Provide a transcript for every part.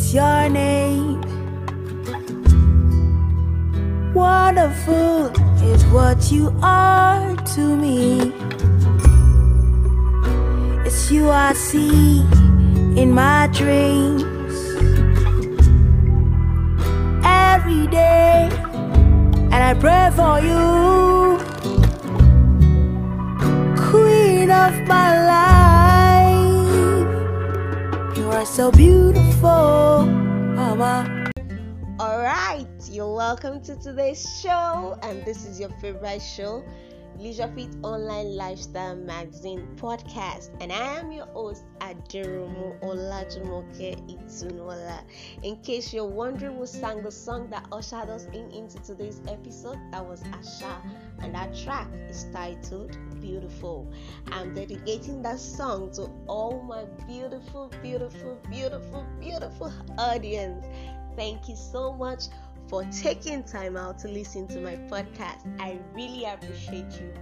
is your name. Wonderful is what you are to me. It's you I see in my dreams every day, and I pray for you, Queen of my life. You are so beautiful, Mama. Alright, you're welcome to today's show, and this is your favorite show, Leisure Fit Online Lifestyle Magazine Podcast. And I am your host, Aderomo Olajumoke Itunola. In case you're wondering who sang the song that ushered us in into today's episode, that was Asha, and that track is titled Beautiful. I'm dedicating that song to all my beautiful, beautiful, beautiful, beautiful audience. Thank you so much for taking time out to listen to my podcast. I really appreciate you.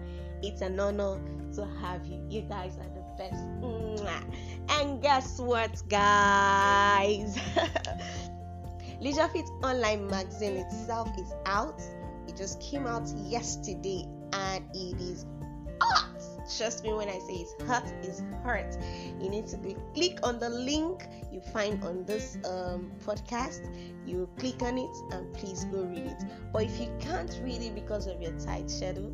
It's an honor to have you. You guys are the best. And guess what, guys? Leisure Fit Online magazine itself is out. It just came out yesterday and it is hot. Trust me when I say it's hot, it's hurt. You need to click on the link you find on this um, podcast. You click on it and please go read it. But if you can't read it because of your tight schedule,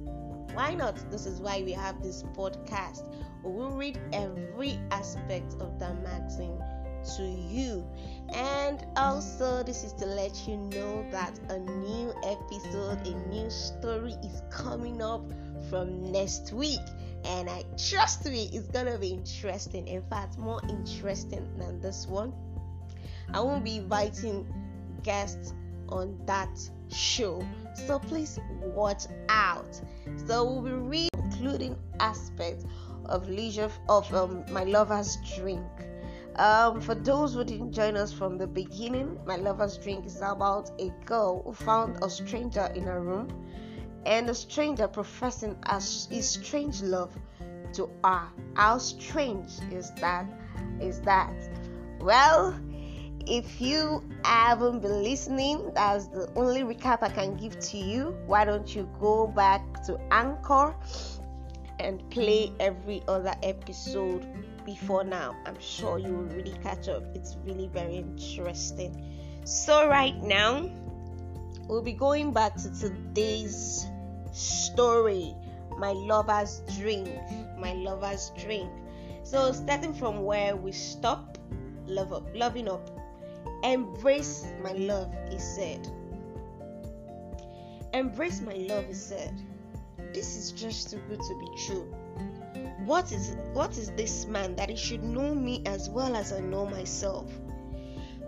why not? This is why we have this podcast. We will read every aspect of the magazine to you. And also, this is to let you know that a new episode, a new story is coming up from next week. And I trust me, it's gonna be interesting. In fact, more interesting than this one. I won't be inviting guests on that show, so please watch out. So we'll be reading including aspects of leisure of um, my lover's drink. Um, for those who didn't join us from the beginning, my lover's drink is about a girl who found a stranger in her room, and a stranger professing his strange love to her. How strange is that? Is that? Well, if you haven't been listening, that's the only recap I can give to you. Why don't you go back to Anchor and play every other episode before now? I'm sure you will really catch up. It's really very interesting. So, right now, we'll be going back to today's story my lover's drink. My lover's drink. So, starting from where we stop, love up, loving up Embrace my love, he said. Embrace my love, he said. This is just too good to be true. What is what is this man that he should know me as well as I know myself?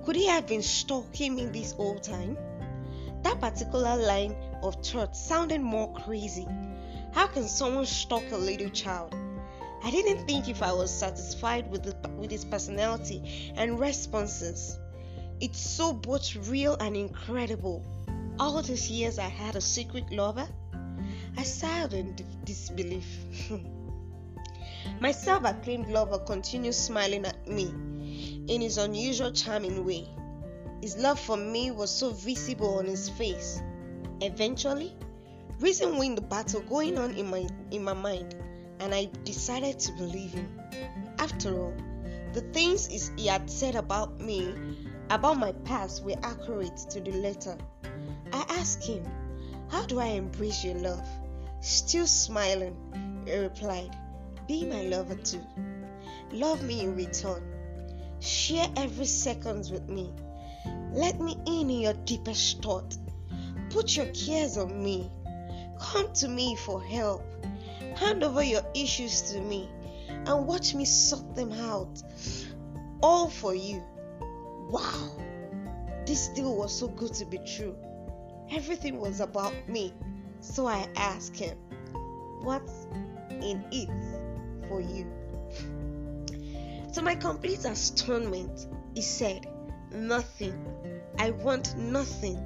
Could he have been stalking me this whole time? That particular line of thought sounded more crazy. How can someone stalk a little child? I didn't think if I was satisfied with, the, with his personality and responses. It's so both real and incredible. All these years I had a secret lover. I sighed in disbelief. My self acclaimed lover continued smiling at me in his unusual charming way. His love for me was so visible on his face. Eventually, reason won the battle going on in my in my mind, and I decided to believe him. After all, the things he had said about me about my past were accurate to the letter. I asked him, How do I embrace your love? Still smiling, he replied, Be my lover too. Love me in return. Share every second with me. Let me in in your deepest thought. Put your cares on me. Come to me for help. Hand over your issues to me and watch me sort them out. All for you. Wow, this deal was so good to be true. Everything was about me. So I asked him, What's in it for you? To my complete astonishment, he said, Nothing. I want nothing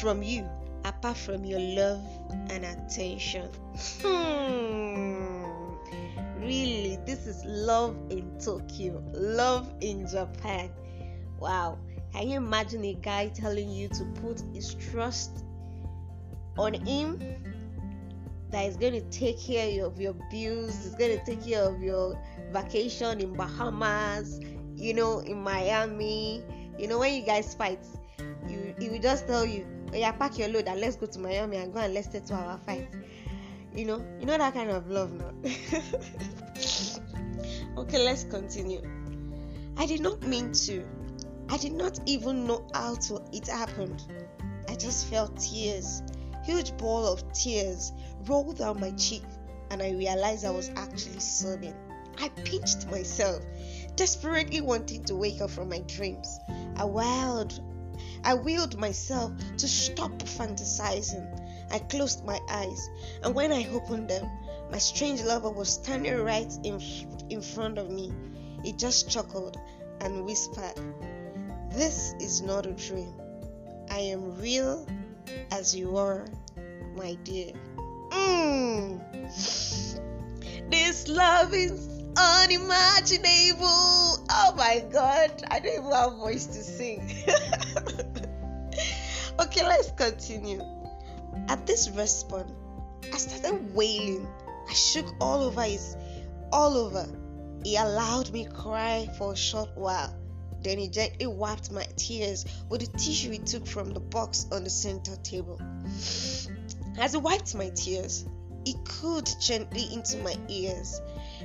from you apart from your love and attention. Hmm. Really, this is love in Tokyo, love in Japan. Wow, Can you imagine a guy telling you to put his trust on him? That is going to take care of your bills, is going to take care of your vacation in Bahamas, you know, in Miami. You know, when you guys fight, you he will just tell you, Oh, yeah, pack your load and let's go to Miami and go and let's settle our fight. You know, you know that kind of love now. okay, let's continue. I did not mean to. I did not even know how to it happened. I just felt tears, huge ball of tears roll down my cheek, and I realized I was actually sobbing. I pinched myself, desperately wanting to wake up from my dreams. I wailed I willed myself to stop fantasizing. I closed my eyes, and when I opened them, my strange lover was standing right in, in front of me. He just chuckled and whispered, This is not a dream. I am real as you are, my dear. Mm. This love is unimaginable. Oh my god, I don't even have voice to sing. okay, let's continue. At this response, I started wailing. I shook all over his all over. He allowed me cry for a short while. Then he gently wiped my tears with the tissue he took from the box on the center table. As he wiped my tears, he cooed gently into my ears,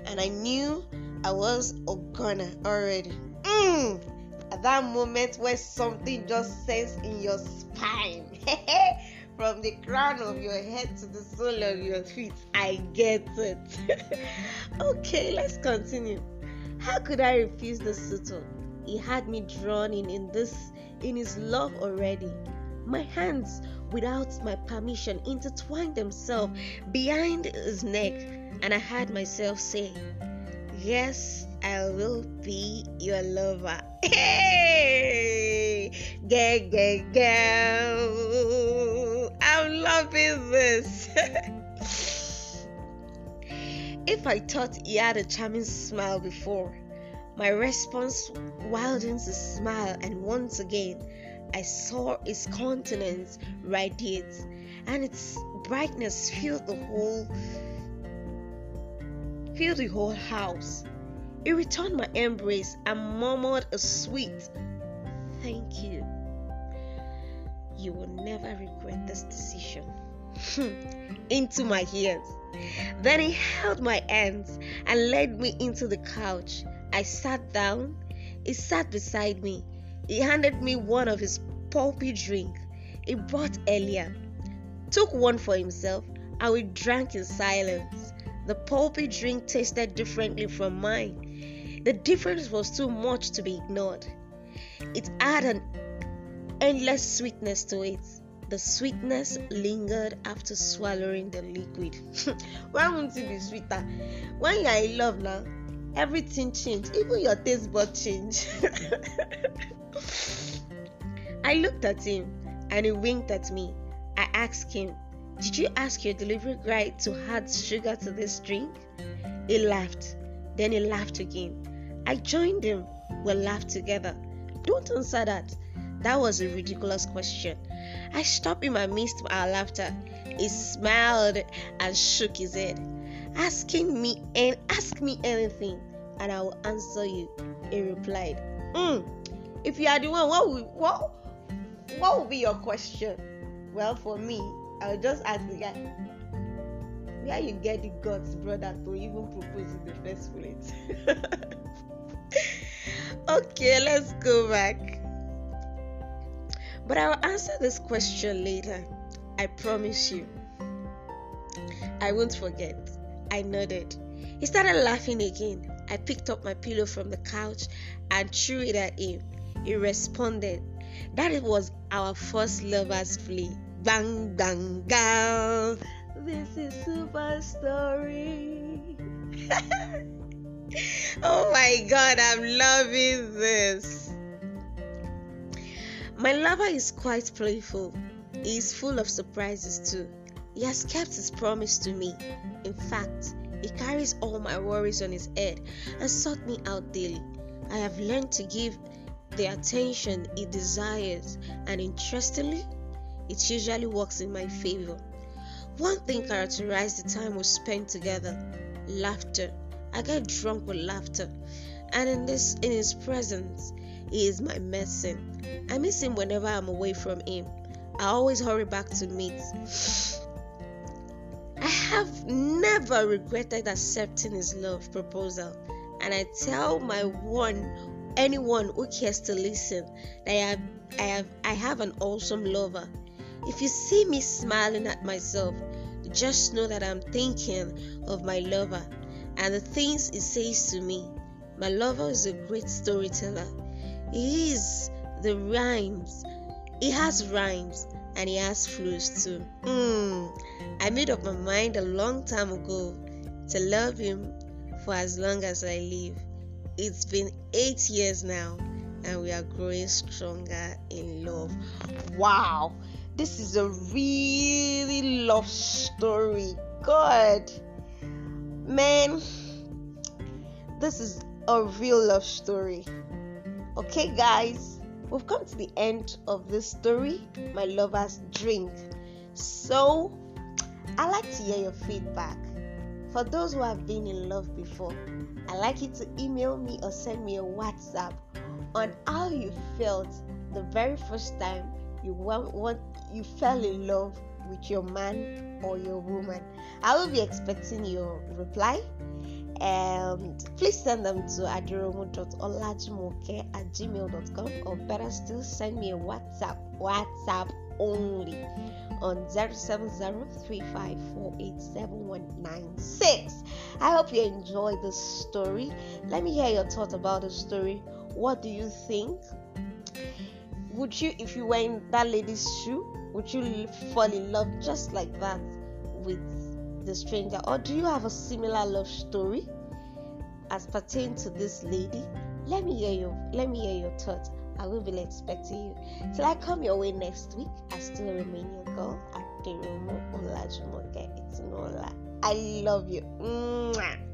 and I knew I was a gunner already. Mm! At that moment where something just says in your spine, from the crown of your head to the sole of your feet, I get it. okay, let's continue. How could I refuse the suitor? He had me drawn in in this in his love already. My hands, without my permission, intertwined themselves behind his neck, and I heard myself say, Yes, I will be your lover. Hey! Gang, gang, gang. I'm loving this. if I thought he had a charming smile before, my response widens the smile, and once again, I saw his countenance radiate, and its brightness filled the whole filled the whole house. He returned my embrace and murmured a sweet thank you. You will never regret this decision. into my ears. Then he held my hands and led me into the couch. I sat down. He sat beside me. He handed me one of his pulpy drink he brought earlier, took one for himself, and we drank in silence. The pulpy drink tasted differently from mine. The difference was too much to be ignored. It had an endless sweetness to it. The sweetness lingered after swallowing the liquid. Why won't it be sweeter? When you're in love now, everything changed, even your taste bud change. I looked at him and he winked at me. I asked him, Did you ask your delivery guy to add sugar to this drink? He laughed. Then he laughed again. I joined him. We laughed together. Don't answer that. That was a ridiculous question. I stopped him amidst our laughter. He smiled and shook his head, asking me and ask me anything, and I will answer you. He replied, mm, "If you are the one, what will, what what will be your question? Well, for me, I'll just ask the guy, where you get the guts, brother, to even propose in the first place. okay, let's go back. But I'll answer this question later. I promise you. I won't forget. I nodded. He started laughing again. I picked up my pillow from the couch and threw it at him. He responded. That it was our first lovers' play. Bang, bang, bang. This is super story. oh my god, I'm loving this. My lover is quite playful. He is full of surprises too. He has kept his promise to me. In fact, he carries all my worries on his head and sought me out daily. I have learned to give the attention he desires, and interestingly, it usually works in my favor. One thing characterized the time we spent together laughter. I get drunk with laughter, and in this in his presence, he is my medicine. I miss him whenever I'm away from him. I always hurry back to meet. I have never regretted accepting his love proposal, and I tell my one anyone who cares to listen that I have I have I have an awesome lover. If you see me smiling at myself, just know that I'm thinking of my lover and the things he says to me. My lover is a great storyteller. He is the rhymes. He has rhymes and he has flows too. Mm, I made up my mind a long time ago to love him for as long as I live. It's been eight years now and we are growing stronger in love. Wow, this is a really love story. God, man, this is a real love story. Okay, guys, we've come to the end of this story, my lover's drink. So, I like to hear your feedback. For those who have been in love before, I'd like you to email me or send me a WhatsApp on how you felt the very first time you want, want you fell in love with your man or your woman. I will be expecting your reply. And please send them to adiromu.olajimoke at gmail.com or better still send me a whatsapp whatsapp only on 0703548796 i hope you enjoyed this story. Let me hear your thoughts about the story. What do you think would you if you were in that lady's shoe would you fall in love just like that with the stranger? Or do you have a similar love story as pertain to this lady? Let me hear your let me hear your thoughts. I will be expecting you. Till i come your way next week i still remain your girl. At the room it's Nola. i love you. Mwah.